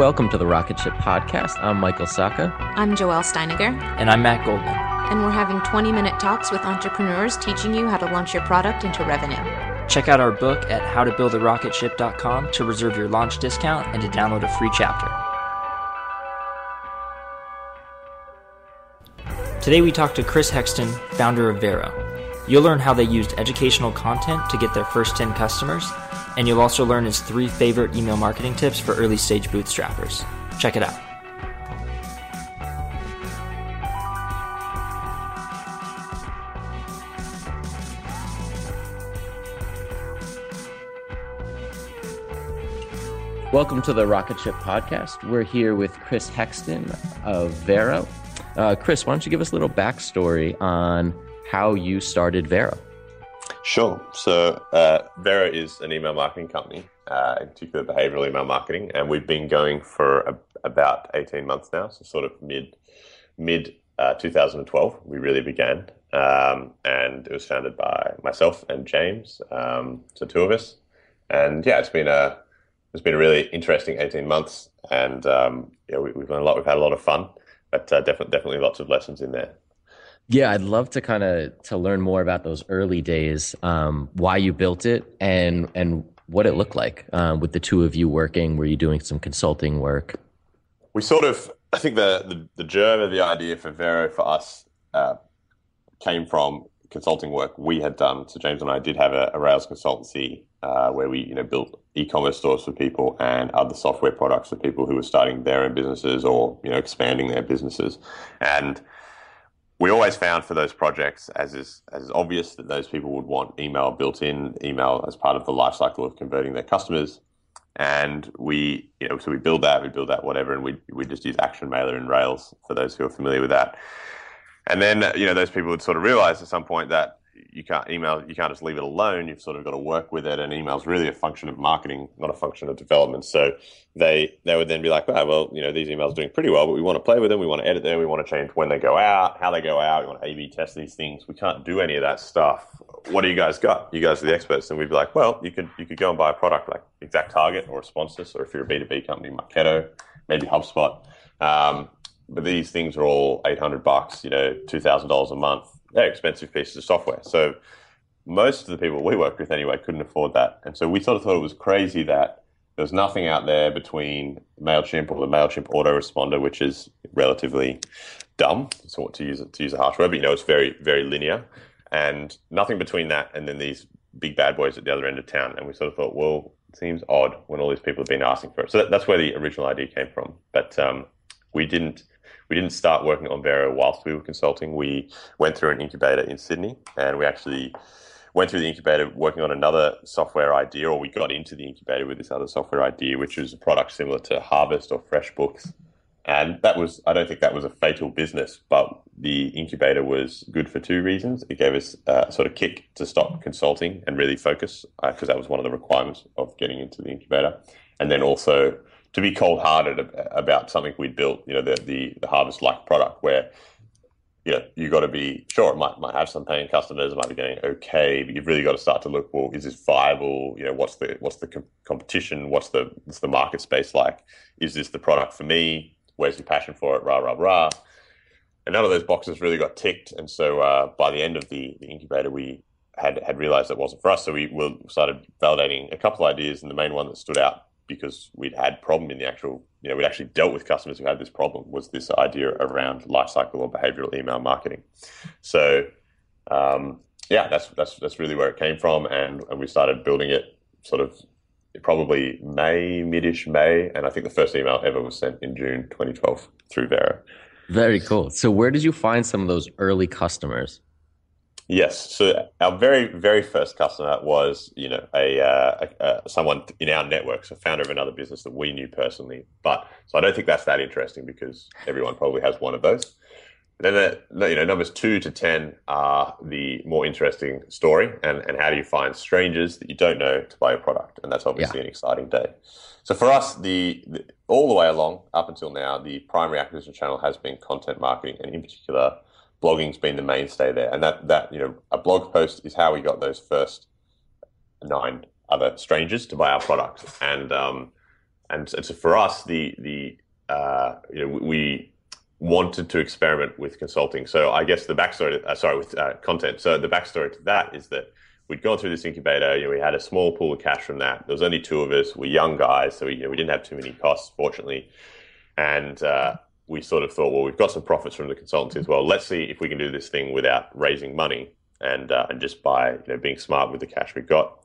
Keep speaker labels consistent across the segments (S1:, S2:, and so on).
S1: Welcome to the Rocket Ship Podcast. I'm Michael Sacca.
S2: I'm Joelle Steiniger.
S3: And I'm Matt Goldman.
S2: And we're having 20 minute talks with entrepreneurs teaching you how to launch your product into revenue.
S3: Check out our book at howtobuildarocketship.com to reserve your launch discount and to download a free chapter. Today we talk to Chris Hexton, founder of Vero. You'll learn how they used educational content to get their first 10 customers and you'll also learn his three favorite email marketing tips for early stage bootstrappers. Check it out.
S1: Welcome to the Rocket Ship Podcast. We're here with Chris Hexton of Vero. Uh, Chris, why don't you give us a little backstory on how you started Vero?
S4: Sure. So uh, Vero is an email marketing company, uh, in particular behavioral email marketing, and we've been going for a, about 18 months now, so sort of mid mid uh, 2012 we really began. Um, and it was founded by myself and James, um, so two of us. And yeah, it's been a it's been a really interesting 18 months, and um, yeah, we, have done a lot. We've had a lot of fun, but uh, definitely definitely lots of lessons in there.
S1: Yeah, I'd love to kind of to learn more about those early days, um, why you built it, and and what it looked like um, with the two of you working. Were you doing some consulting work?
S4: We sort of, I think the the, the germ of the idea for Vero for us uh, came from consulting work we had done. So James and I did have a, a Rails consultancy uh, where we you know built e-commerce stores for people and other software products for people who were starting their own businesses or you know expanding their businesses and we always found for those projects, as is as is obvious, that those people would want email built in, email as part of the life cycle of converting their customers. And we, you know, so we build that, we build that, whatever, and we we just use Action Mailer in Rails for those who are familiar with that. And then, you know, those people would sort of realize at some point that you can't email, you can't just leave it alone. You've sort of got to work with it. And email is really a function of marketing, not a function of development. So they they would then be like, oh, well, you know, these emails are doing pretty well, but we want to play with them. We want to edit them. We want to change when they go out, how they go out. We want to A/B test these things. We can't do any of that stuff. What do you guys got? You guys are the experts. And we'd be like, well, you could you could go and buy a product like ExactTarget or Responsys, or if you're a B2B company, Marketo, maybe HubSpot. Um, but these things are all 800 bucks, you know, $2,000 a month. They're expensive pieces of software. So most of the people we work with anyway couldn't afford that. And so we sort of thought it was crazy that there was nothing out there between MailChimp or the MailChimp autoresponder, which is relatively dumb, so to use to use a harsh word, but you know, it's very, very linear. And nothing between that and then these big bad boys at the other end of town. And we sort of thought, well, it seems odd when all these people have been asking for it. So that, that's where the original idea came from. But um, we didn't we didn't start working on Vero whilst we were consulting. We went through an incubator in Sydney, and we actually went through the incubator working on another software idea, or we got into the incubator with this other software idea, which was a product similar to Harvest or FreshBooks. And that was, I don't think that was a fatal business, but the incubator was good for two reasons. It gave us a sort of kick to stop consulting and really focus, because uh, that was one of the requirements of getting into the incubator. And then also to be cold hearted about something we'd built, you know, the the, the harvest like product where you know, you got to be sure it might might have some paying customers, it might be getting okay, but you've really got to start to look. Well, is this viable? You know, what's the what's the com- competition? What's the what's the market space like? Is this the product for me? Where's your passion for it? Rah rah rah. And none of those boxes really got ticked. And so uh, by the end of the, the incubator, we had had realized that wasn't for us. So we will started validating a couple ideas, and the main one that stood out because we'd had problem in the actual, you know, we'd actually dealt with customers who had this problem was this idea around lifecycle or behavioral email marketing. So, um, yeah, that's that's that's really where it came from, and and we started building it sort of probably May, midish May, and I think the first email ever was sent in June 2012 through Vero.
S1: Very cool. So, where did you find some of those early customers?
S4: Yes. So our very very first customer was you know a, uh, a, a, someone in our network, so founder of another business that we knew personally. But so I don't think that's that interesting because everyone probably has one of those. then the, you know numbers two to ten are the more interesting story, and and how do you find strangers that you don't know to buy a product, and that's obviously yeah. an exciting day. So for us, the, the all the way along up until now, the primary acquisition channel has been content marketing, and in particular blogging's been the mainstay there. And that, that, you know, a blog post is how we got those first nine other strangers to buy our product. And, um, and, and so for us, the, the, uh, you know, we wanted to experiment with consulting. So I guess the backstory, uh, sorry, with uh, content. So the backstory to that is that we'd gone through this incubator. You know, we had a small pool of cash from that. There was only two of us. We're young guys, so we, you know, we didn't have too many costs, fortunately. And uh, we sort of thought, well, we've got some profits from the consultancy as well. Let's see if we can do this thing without raising money and uh, and just by you know being smart with the cash we've got.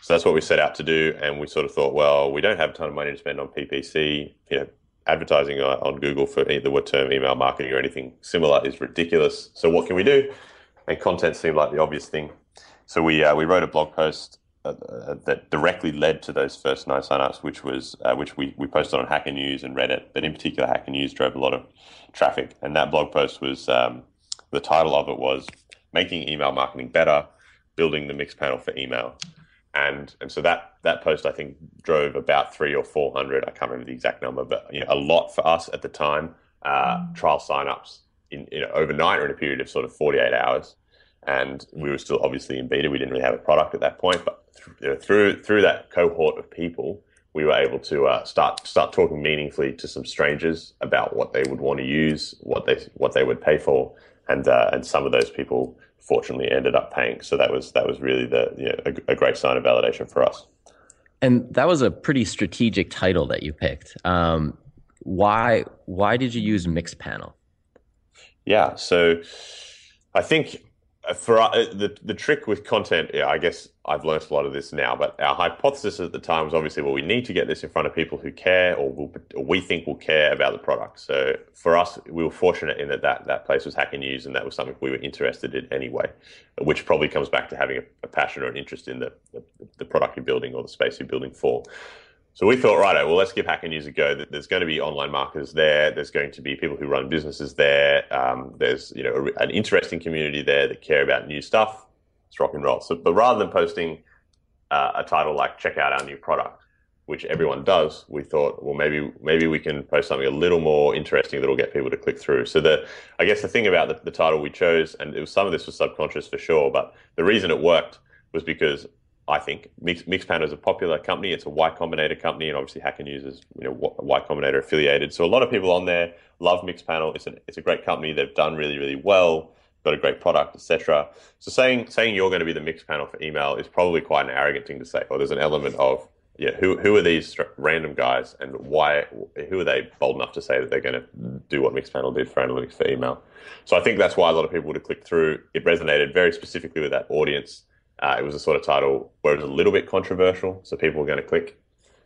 S4: So that's what we set out to do, and we sort of thought, well, we don't have a ton of money to spend on PPC. You know, advertising on Google for either the term email marketing or anything similar is ridiculous. So what can we do? And content seemed like the obvious thing. So we uh, we wrote a blog post uh, that directly led to those first nine signups, which was uh, which we, we posted on Hacker News and Reddit, but in particular Hacker News drove a lot of traffic. And that blog post was um, the title of it was "Making Email Marketing Better: Building the Mixpanel for Email." And and so that that post I think drove about three or four hundred. I can't remember the exact number, but you know, a lot for us at the time. Uh, trial signups in know, overnight or in a period of sort of forty eight hours and we were still obviously in beta. We didn't really have a product at that point, but know, through through that cohort of people, we were able to uh, start start talking meaningfully to some strangers about what they would want to use, what they what they would pay for, and uh, and some of those people fortunately ended up paying. So that was that was really the you know, a, a, great sign of validation for us.
S1: And that was a pretty strategic title that you picked. Um, why why did you use Mixpanel?
S4: Yeah, so I think for uh, the the trick with content, yeah, I guess I've learned a lot of this now. But our hypothesis at the time was obviously, well, we need to get this in front of people who care, or, will, or we think will care about the product. So for us, we were fortunate in that that, that place was Hacker News, and that was something we were interested in anyway. Which probably comes back to having a, a passion or an interest in the, the the product you're building or the space you're building for. So we thought, right, well, let's give Hacker News a go. There's going to be online marketers there. There's going to be people who run businesses there. Um, there's you know an interesting community there that care about new stuff. It's rock and roll. So, but rather than posting uh, a title like "Check out our new product," which everyone does, we thought, well, maybe maybe we can post something a little more interesting that'll get people to click through. So the I guess the thing about the, the title we chose, and it was some of this was subconscious for sure, but the reason it worked was because I think Mix, Mixpanel is a popular company. It's a Y Combinator company, and obviously Hacker News is you know Y Combinator affiliated. So a lot of people on there love Mixpanel. It's a it's a great company. They've done really really well. Got a great product, etc. So saying saying you're going to be the Mixpanel for email is probably quite an arrogant thing to say. Or there's an element of yeah, who who are these random guys, and why? Who are they bold enough to say that they're going to do what Mixpanel did for analytics for email? So I think that's why a lot of people would have clicked through. It resonated very specifically with that audience uh, it was a sort of title where it was a little bit controversial, so people were going to click.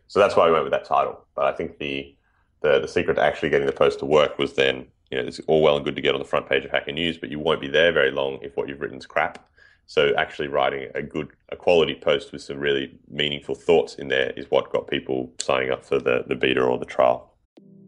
S4: So that's why we went with that title. But I think the the, the secret to actually getting the post to work was then, you know, it's all well and good to get on the front page of Hacker News, but you won't be there very long if what you've written is crap. So actually writing a good, a quality post with some really meaningful thoughts in there is what got people signing up for the, the beta or the trial.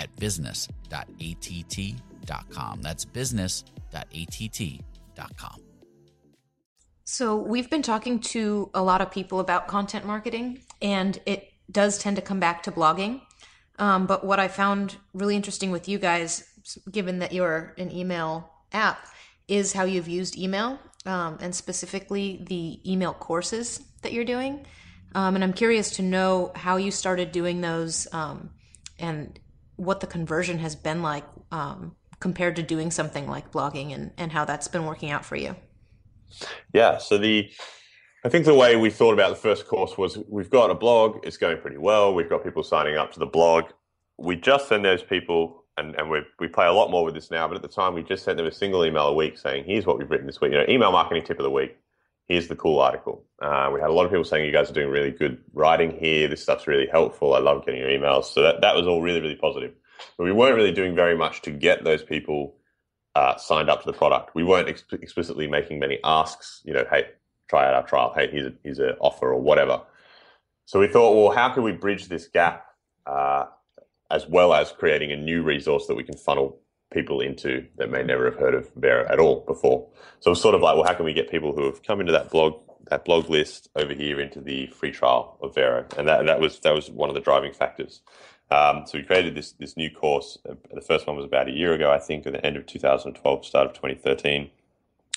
S5: at business.att.com. That's business.att.com.
S2: So, we've been talking to a lot of people about content marketing, and it does tend to come back to blogging. Um, but what I found really interesting with you guys, given that you're an email app, is how you've used email um, and specifically the email courses that you're doing. Um, and I'm curious to know how you started doing those um, and what the conversion has been like um, compared to doing something like blogging and, and how that's been working out for you.
S4: Yeah. So the I think the way we thought about the first course was we've got a blog, it's going pretty well. We've got people signing up to the blog. We just send those people, and, and we we play a lot more with this now, but at the time we just sent them a single email a week saying, here's what we've written this week. You know, email marketing tip of the week. Here's the cool article. Uh, we had a lot of people saying you guys are doing really good writing here. This stuff's really helpful. I love getting your emails. So that, that was all really, really positive. But we weren't really doing very much to get those people uh, signed up to the product. We weren't ex- explicitly making many asks, you know, hey, try out our trial. Hey, here's, a, here's an offer or whatever. So we thought, well, how can we bridge this gap uh, as well as creating a new resource that we can funnel people into that may never have heard of Vero at all before. So it's sort of like, well, how can we get people who have come into that blog that blog list over here into the free trial of Vero? And that that was that was one of the driving factors. Um, so we created this this new course. Uh, the first one was about a year ago, I think, at the end of 2012, start of 2013,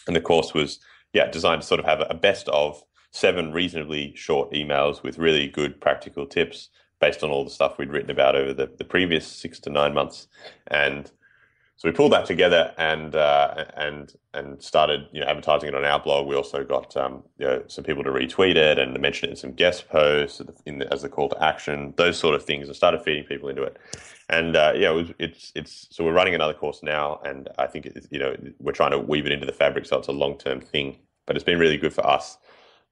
S4: and the course was yeah designed to sort of have a best of seven reasonably short emails with really good practical tips based on all the stuff we'd written about over the, the previous six to nine months, and so we pulled that together and uh, and and started you know advertising it on our blog. We also got um, you know, some people to retweet it and mention it in some guest posts the, as a call to action, those sort of things. I started feeding people into it, and uh, yeah, it was, it's it's so we're running another course now, and I think you know we're trying to weave it into the fabric so it's a long term thing. But it's been really good for us.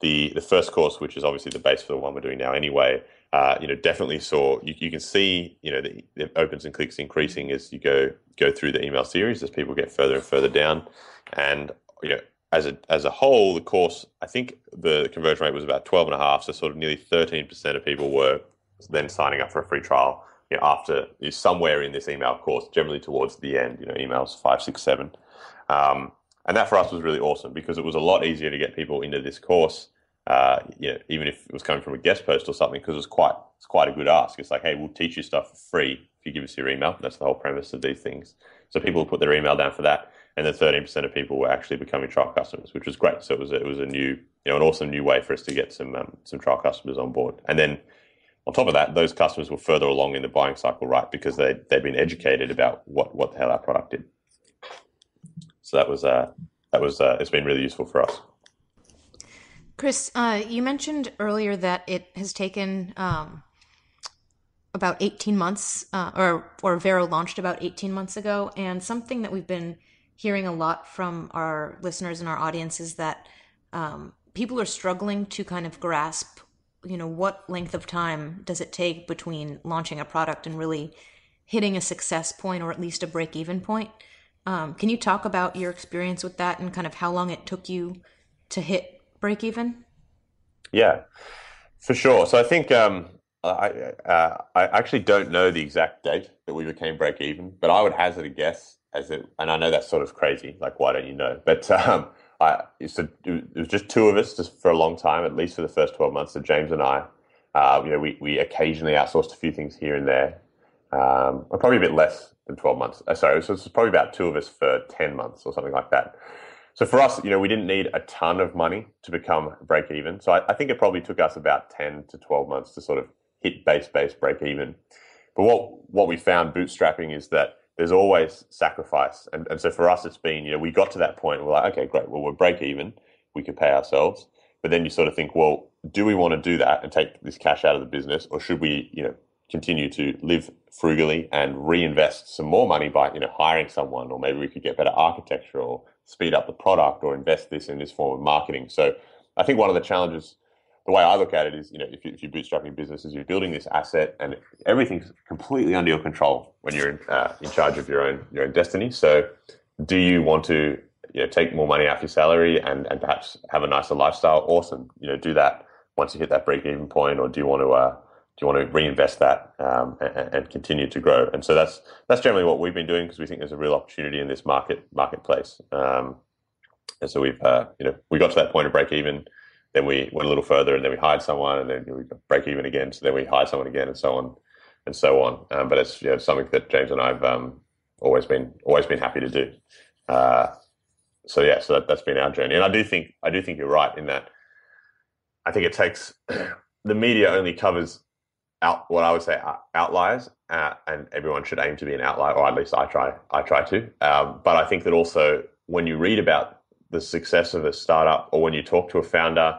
S4: The the first course, which is obviously the base for the one we're doing now anyway, uh, you know, definitely saw you, you can see, you know, the, the, opens and clicks increasing as you go go through the email series as people get further and further down, and you know, as a as a whole, the course, I think the conversion rate was about twelve and a half, so sort of nearly thirteen percent of people were then signing up for a free trial. You know, after somewhere in this email course, generally towards the end, you know, emails five, six, seven, um, and that for us was really awesome because it was a lot easier to get people into this course uh, you know, even if it was coming from a guest post or something, because it's quite it's quite a good ask. It's like, hey, we'll teach you stuff for free if you give us your email. That's the whole premise of these things. So people put their email down for that, and then 13% of people were actually becoming trial customers, which was great. So it was a, it was a new, you know, an awesome new way for us to get some um, some trial customers on board. And then on top of that, those customers were further along in the buying cycle, right? Because they they'd been educated about what what the hell our product did. So that was uh, that was uh, it's been really useful for us.
S2: Chris, uh, you mentioned earlier that it has taken um, about 18 months, uh, or or Vero launched about 18 months ago, and something that we've been hearing a lot from our listeners and our audience is that um, people are struggling to kind of grasp, you know, what length of time does it take between launching a product and really hitting a success point or at least a break even point. Um, can you talk about your experience with that and kind of how long it took you to hit break even?
S4: Yeah, for sure. So I think um, I, uh, I actually don't know the exact date that we became break even, but I would hazard a guess as it, and I know that's sort of crazy. Like, why don't you know? But um, I, it was just two of us just for a long time, at least for the first twelve months. So James and I, uh, you know, we we occasionally outsourced a few things here and there, um, probably a bit less than twelve months. Uh, sorry, so it's probably about two of us for ten months or something like that. So for us, you know, we didn't need a ton of money to become break even. So I, I think it probably took us about ten to twelve months to sort of hit base base break even. But what what we found bootstrapping is that there's always sacrifice, and and so for us, it's been you know we got to that point. We're like, okay, great, well we're break even, we can pay ourselves. But then you sort of think, well, do we want to do that and take this cash out of the business, or should we, you know, continue to live frugally and reinvest some more money by you know hiring someone, or maybe we could get better architecture, or speed up the product, or invest this in this form of marketing. So I think one of the challenges the way I look at it is, you know, if, you, if you're bootstrapping businesses, you're building this asset, and everything's completely under your control when you're in, uh, in charge of your own your own destiny. So, do you want to, you know, take more money off your salary and and perhaps have a nicer lifestyle? Awesome, you know, do that once you hit that break even point, or do you want to uh, you want to reinvest that um, and, and, continue to grow? And so that's that's generally what we've been doing because we think there's a real opportunity in this market marketplace. Um, and so we've uh, you know we got to that point of break even then we went a little further, and then we hired someone, and then we break even again. So then we hired someone again, and so on, and so on. Um, but it's you know, something that James and I've um, always been always been happy to do. Uh, so yeah, so that, that's been our journey, and I do think I do think you're right in that. I think it takes the media only covers out what I would say outliers, uh, and everyone should aim to be an outlier, or at least I try. I try to. Um, but I think that also when you read about the success of a startup or when you talk to a founder,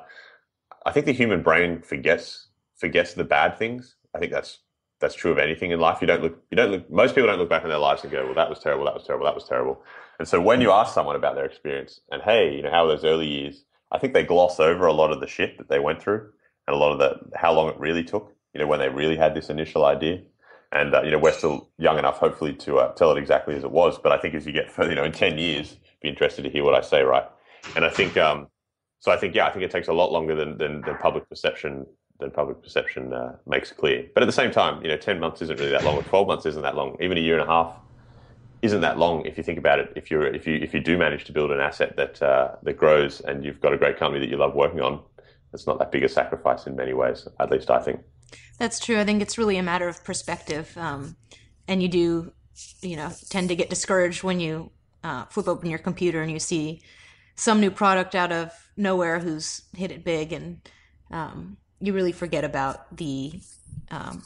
S4: I think the human brain forgets forgets the bad things. I think that's that's true of anything in life. You don't look you don't look most people don't look back on their lives and go, Well that was terrible, that was terrible, that was terrible. And so when you ask someone about their experience and hey, you know, how were those early years, I think they gloss over a lot of the shit that they went through and a lot of the how long it really took, you know, when they really had this initial idea. And uh, you know, we're still young enough, hopefully, to uh, tell it exactly as it was. But I think as you get further, you know, in ten years, be interested to hear what I say, right? And I think, um, so I think, yeah, I think it takes a lot longer than than, than public perception than public perception uh, makes clear. But at the same time, you know, ten months isn't really that long, or twelve months isn't that long, even a year and a half isn't that long if you think about it. If you're if you if you do manage to build an asset that uh, that grows and you've got a great company that you love working on, it's not that big a sacrifice in many ways. At least I think.
S2: That's true. I think it's really a matter of perspective, um, and you do, you know, tend to get discouraged when you uh, flip open your computer and you see some new product out of nowhere who's hit it big, and um, you really forget about the, um,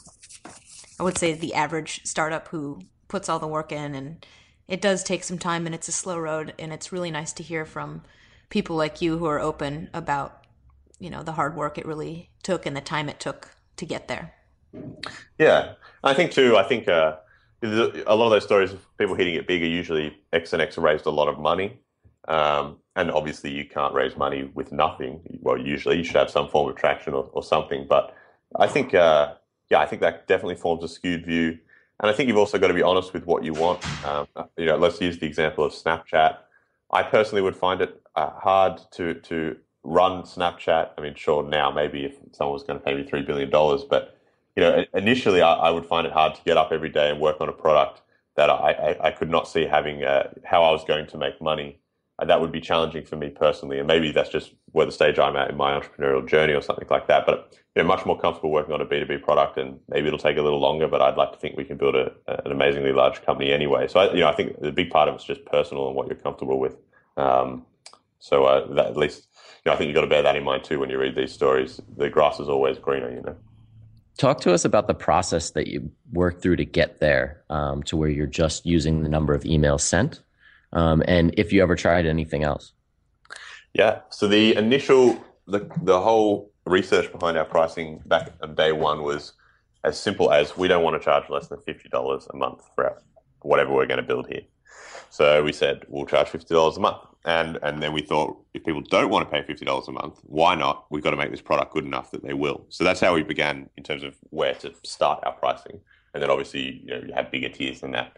S2: I would say, the average startup who puts all the work in, and it does take some time, and it's a slow road, and it's really nice to hear from people like you who are open about, you know, the hard work it really took and the time it took to get there.
S4: Yeah, I think too. I think. Uh, a lot of those stories of people hitting it big are usually X and X raised a lot of money. Um, and obviously, you can't raise money with nothing. Well, usually you should have some form of traction or, or something. But I think, uh, yeah, I think that definitely forms a skewed view. And I think you've also got to be honest with what you want. Um, you know, let's use the example of Snapchat. I personally would find it uh, hard to to run Snapchat. I mean, sure, now maybe if someone was going to pay me three billion dollars, but you know, initially I, I, would find it hard to get up every day and work on a product that I, I, I could not see having uh, how I was going to make money that would be challenging for me personally. And maybe that's just where the stage I'm at in my entrepreneurial journey or something like that. But you know, much more comfortable working on a B2B product and maybe it'll take a little longer, but I'd like to think we can build a, an amazingly large company anyway. So, I, you know, I think the big part of it's just personal and what you're comfortable with. Um, so uh, that at least, know, I think you've got to bear that in mind too when you read these stories. The grass is always greener, you know.
S1: Talk to us about the process that you work through to get there um, to where you're just using the number of emails sent um, and if you ever tried anything else.
S4: Yeah. So the initial, the the whole research behind our pricing back on day one was as simple as we don't want to charge less than fifty dollars a month for our, whatever we're going to build here. So we said we'll charge fifty dollars a month, and and then we thought if people don't want to pay fifty dollars a month, why not? We've got to make this product good enough that they will. So that's how we began in terms of where to start our pricing, and then obviously you know you have bigger tiers than that.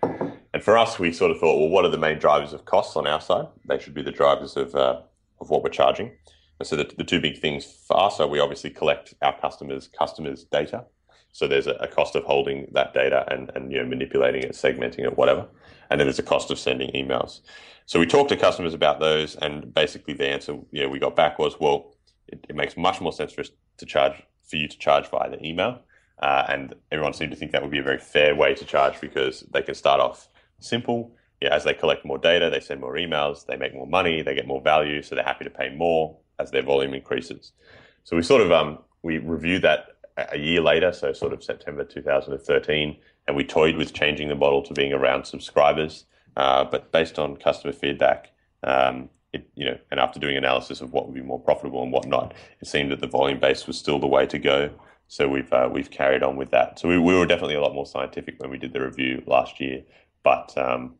S4: And for us, we sort of thought, well, what are the main drivers of costs on our side? They should be the drivers of uh, of what we're charging. And so the, the two big things for us are we obviously collect our customers' customers' data. So there's a, a, cost of holding that data and, and you know manipulating it, segmenting it, whatever. And then there's a cost of sending emails. So we talked to customers about those, and basically the answer you know, we got back was, well, it, it makes much more sense for us to charge for you to charge via the email. Uh, and everyone seemed to think that would be a very fair way to charge because they can start off simple. Yeah, as they collect more data, they send more emails, they make more money, they get more value, so they're happy to pay more as their volume increases. So we sort of um, we reviewed that a year later, so sort of September 2013, and we toyed with changing the model to being around subscribers. Uh, but based on customer feedback, um, it, you know, and after doing analysis of what would be more profitable and what not, it seemed that the volume base was still the way to go. So we've uh, we've carried on with that. So we, we were definitely a lot more scientific when we did the review last year. But um,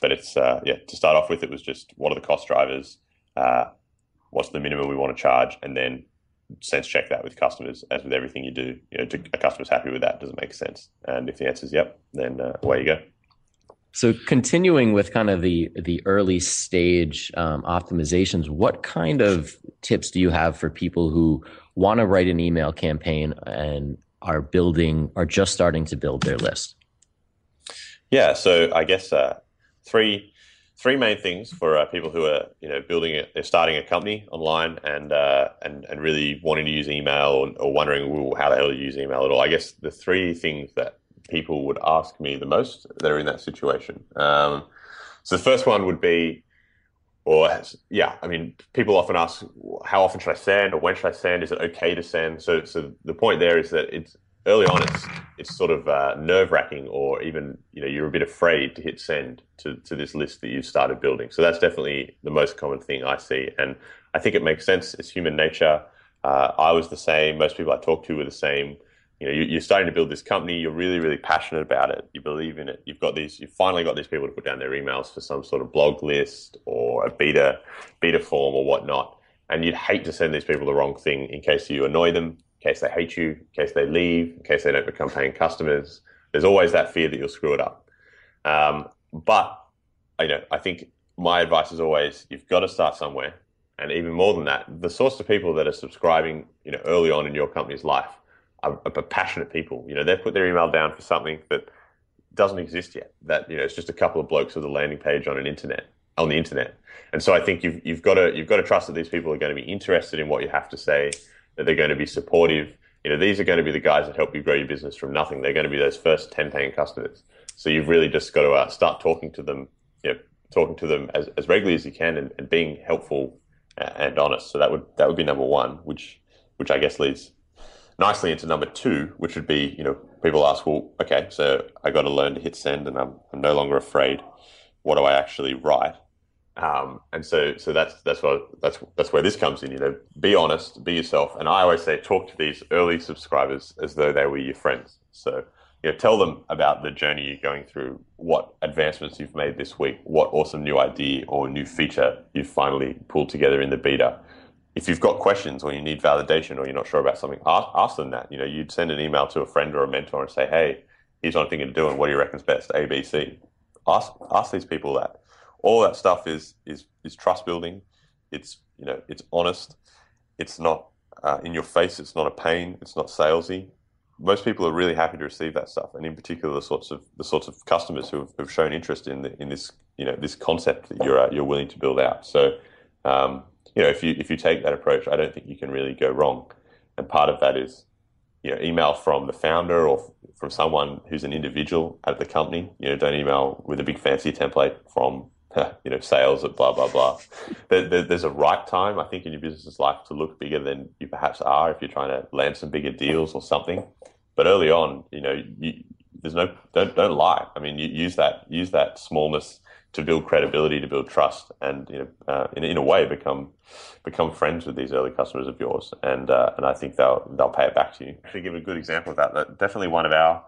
S4: but it's uh, yeah to start off with, it was just what are the cost drivers, uh, what's the minimum we want to charge, and then sense check that with customers. As with everything you do, you know, a customer's happy with that, does it make sense? And if the answer is yep, then uh, away you go.
S1: So continuing with kind of the the early stage um, optimizations, what kind of tips do you have for people who want to write an email campaign and are building are just starting to build their list?
S4: Yeah, so I guess uh, three three main things for uh, people who are you know building it, they're starting a company online and uh, and and really wanting to use email or, or wondering well, how the hell to use email at all. I guess the three things that people would ask me the most that are in that situation. Um, so the first one would be, or yeah, I mean, people often ask, how often should I send, or when should I send? Is it okay to send? So, so the point there is that it's early on, it's it's sort of uh, nerve wracking, or even you know you're a bit afraid to hit send to to this list that you've started building. So that's definitely the most common thing I see, and I think it makes sense. It's human nature. Uh, I was the same. Most people I talked to were the same. You know, you, are starting to build this company. You're really, really passionate about it. You believe in it. You've got these. You've finally got these people to put down their emails for some sort of blog list or a beta beta form or whatnot. And you'd hate to send these people the wrong thing in case you annoy them case they hate you, in case they leave, in case they don't become paying customers. There's always that fear that you'll screw it up. Um, but you know, I think my advice is always you've got to start somewhere, and even more than that, the sorts of people that are subscribing, you know, early on in your company's life are, are passionate people. You know, they've put their email down for something that doesn't exist yet. That you know, it's just a couple of blokes with a landing page on an internet on the internet. And so I think you've you've got to you've got to trust that these people are going to be interested in what you have to say that they're going to be supportive. You know, these are going to be the guys that help you grow your business from nothing. They're going to be those first 10 paying customers. So you've really just got to uh, start talking to them, you know, talking to them as, as regularly as you can and, and being helpful and honest. So that would, that would be number one, which, which I guess leads nicely into number two, which would be, you know, people ask, well, okay, so I got to learn to hit send and I'm, I'm no longer afraid. What do I actually write? Um, and so, so that's that's what that's that's where this comes in. You know, be honest, be yourself. And I always say, talk to these early subscribers as though they were your friends. So, you know, tell them about the journey you're going through, what advancements you've made this week, what awesome new idea or new feature you've finally pulled together in the beta. If you've got questions or you need validation or you're not sure about something, ask, ask them that. You know, you'd send an email to a friend or a mentor and say, "Hey, here's what I'm thinking of doing. What do you reckon's best? A, B, C." Ask ask these people that all that stuff is is is trust building. It's you know it's honest. It's not uh, in your face. It's not a pain. It's not salesy. most people are really happy to receive that stuff, and in particular, the sorts of the sorts of customers who have, who've shown interest in the, in this you know this concept that you're uh, you're willing to build out. So, um, you know, if you if you take that approach, I don't think you can really go wrong. And part of that is, you know, email from the founder or from someone who's an individual at the company. You know, don't email with a big fancy template from you know sales at blah blah blah. There, there, there's a right time, I think, in your business's life to look bigger than you perhaps are if you're trying to land some bigger deals or something. But early on, you know, you, there's no don't don't lie. I mean, you use that use that smallness to build credibility, to build trust, and you know, uh, in, in a way, become become friends with these early customers of yours. And uh, and I think they'll they'll pay it back to you. To give a good example of that, that definitely one of our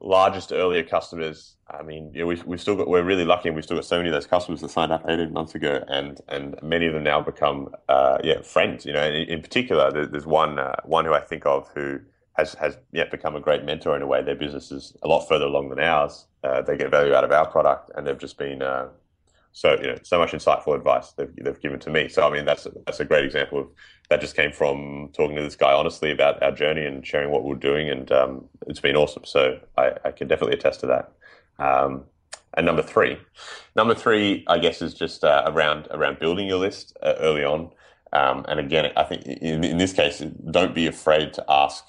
S4: largest earlier customers. I mean, yeah, we've, we've still got, we're really lucky and we've still got so many of those customers that signed up 18 months ago and, and many of them now become, uh, yeah, friends, you know, in, in particular, there's one, uh, one who I think of who has, has yet become a great mentor in a way. Their business is a lot further along than ours. Uh, they get value out of our product and they've just been, uh, so you know, so much insightful advice they've, they've given to me. So I mean, that's that's a great example of that. Just came from talking to this guy honestly about our journey and sharing what we're doing, and um, it's been awesome. So I, I, can definitely attest to that. Um, and number three, number three, I guess, is just uh, around around building your list uh, early on. Um, and again, I think in, in this case, don't be afraid to ask.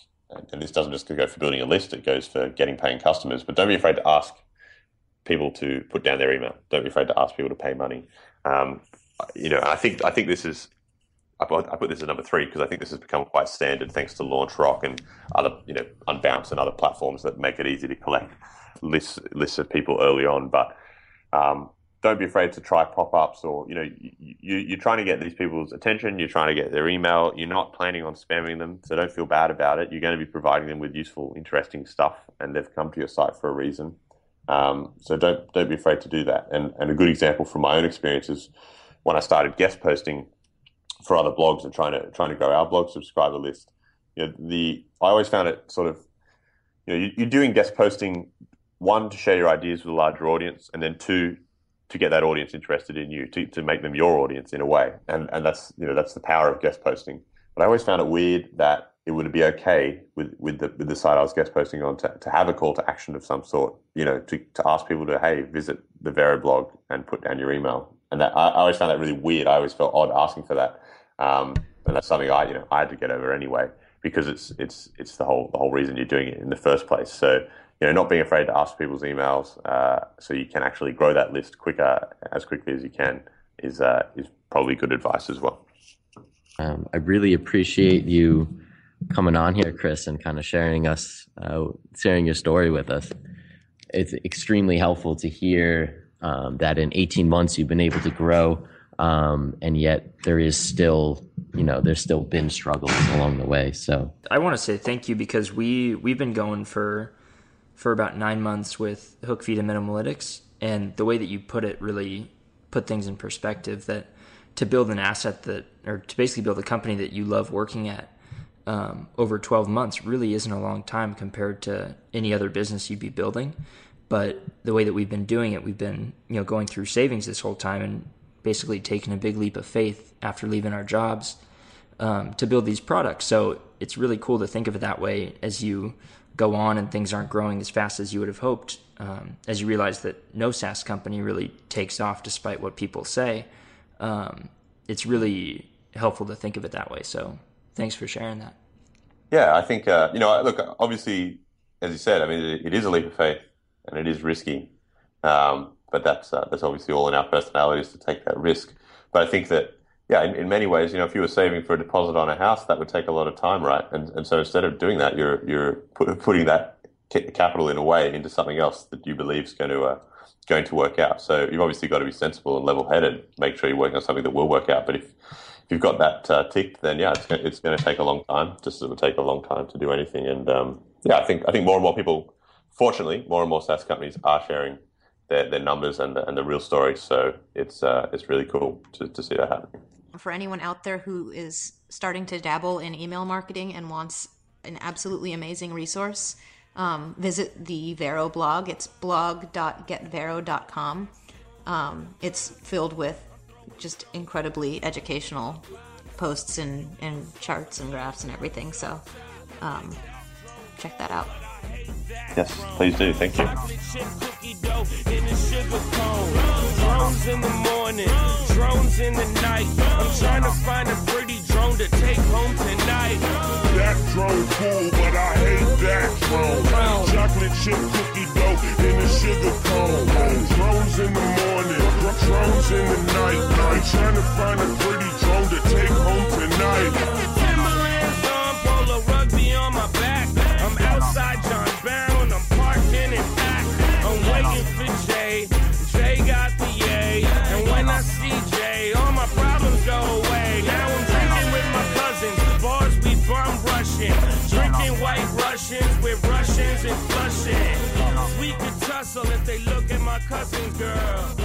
S4: And this doesn't just go for building a list; it goes for getting paying customers. But don't be afraid to ask people to put down their email. Don't be afraid to ask people to pay money. Um, you know, I think I think this is I put, this at number three because I think this has become quite standard thanks to LaunchRock and other you know Unbounce and other platforms that make it easy to collect lists lists of people early on. But um, don't be afraid to try pop ups or you know you, you're trying to get these people's attention. You're trying to get their email. You're not planning on spamming them, so don't feel bad about it. You're going to be providing them with useful, interesting stuff, and they've come to your site for a reason. Um, so don't don't be afraid to do that. And and a good example from my own experience is when I started guest posting for other blogs and trying to trying to grow our blog subscriber list. You know, the I always found it sort of you know you, are doing guest posting one to share your ideas with a larger audience, and then two to get that audience interested in you to, to make them your audience in a way. And and that's you know that's the power of guest posting. But I always found it weird that it would be okay with, with the with the site I was guest posting on to, to have a call to action of some sort, you know, to, to ask people to hey visit the Vero blog and put down your email. And that I, I always found that really weird. I always felt odd asking for that, um, and that's something I you know I had to get over anyway because it's it's it's the whole the whole reason you're doing it in the first place. So you know, not being afraid to ask people's emails uh, so you can actually grow that list quicker as quickly as you can is uh, is probably good advice as well.
S1: Um, I really appreciate you coming on here, Chris, and kind of sharing us, uh, sharing your story with us. It's extremely helpful to hear um, that in 18 months you've been able to grow, um, and yet there is still, you know, there's still been struggles along the way. So
S3: I want to say thank you because we we've been going for for about nine months with Hookfeed and Minimalytics, and the way that you put it really put things in perspective. That to build an asset that, or to basically build a company that you love working at um, over 12 months really isn't a long time compared to any other business you'd be building. But the way that we've been doing it, we've been you know going through savings this whole time and basically taking a big leap of faith after leaving our jobs um, to build these products. So it's really cool to think of it that way as you go on and things aren't growing as fast as you would have hoped. Um, as you realize that no SaaS company really takes off despite what people say, um, it's really helpful to think of it that way. So thanks for sharing that.
S4: Yeah, I think uh, you know. Look, obviously, as you said, I mean, it, it is a leap of faith and it is risky, um, but that's uh, that's obviously all in our personalities to take that risk. But I think that yeah, in, in, many ways, you know, if you were saving for a deposit on a house, that would take a lot of time, right? And and so instead of doing that, you're you're put, putting that capital in a way into something else that you believe is going to uh, going to work out. So you've obviously got to be sensible and level headed. Make sure you're working on something that will work out. But if if you've got that uh, ticked, then yeah, it's going, it's going to take a long time. Just it would take a long time to do anything. And um, yeah, I think I think more and more people, fortunately, more and more SaaS companies are sharing their, their numbers and the, and the real stories. So it's uh, it's really cool to, to see that happen.
S2: For anyone out there who is starting to dabble in email marketing and wants an absolutely amazing resource, um, visit the Vero blog. It's blog.getvero.com. Um, it's filled with just incredibly educational posts and, and charts and graphs and everything. So, um, check that out.
S4: Yes, please do. Thank you.
S6: Drones in the morning, drones in the night. I'm trying to find a pretty drone to take home tonight.
S7: That drone cool, trying to find a pretty drone to take home tonight.
S6: Timberlands on, polo rugby on my back. I'm outside John Brown, I'm parked in it back. I'm waiting for Jay. Jay got the A. And when I see Jay, all my problems go away. Now I'm drinking with my cousins. Bars we bum rushing. Drinking white Russians with Russians and flushing. We could tussle if they look at my cousin girl.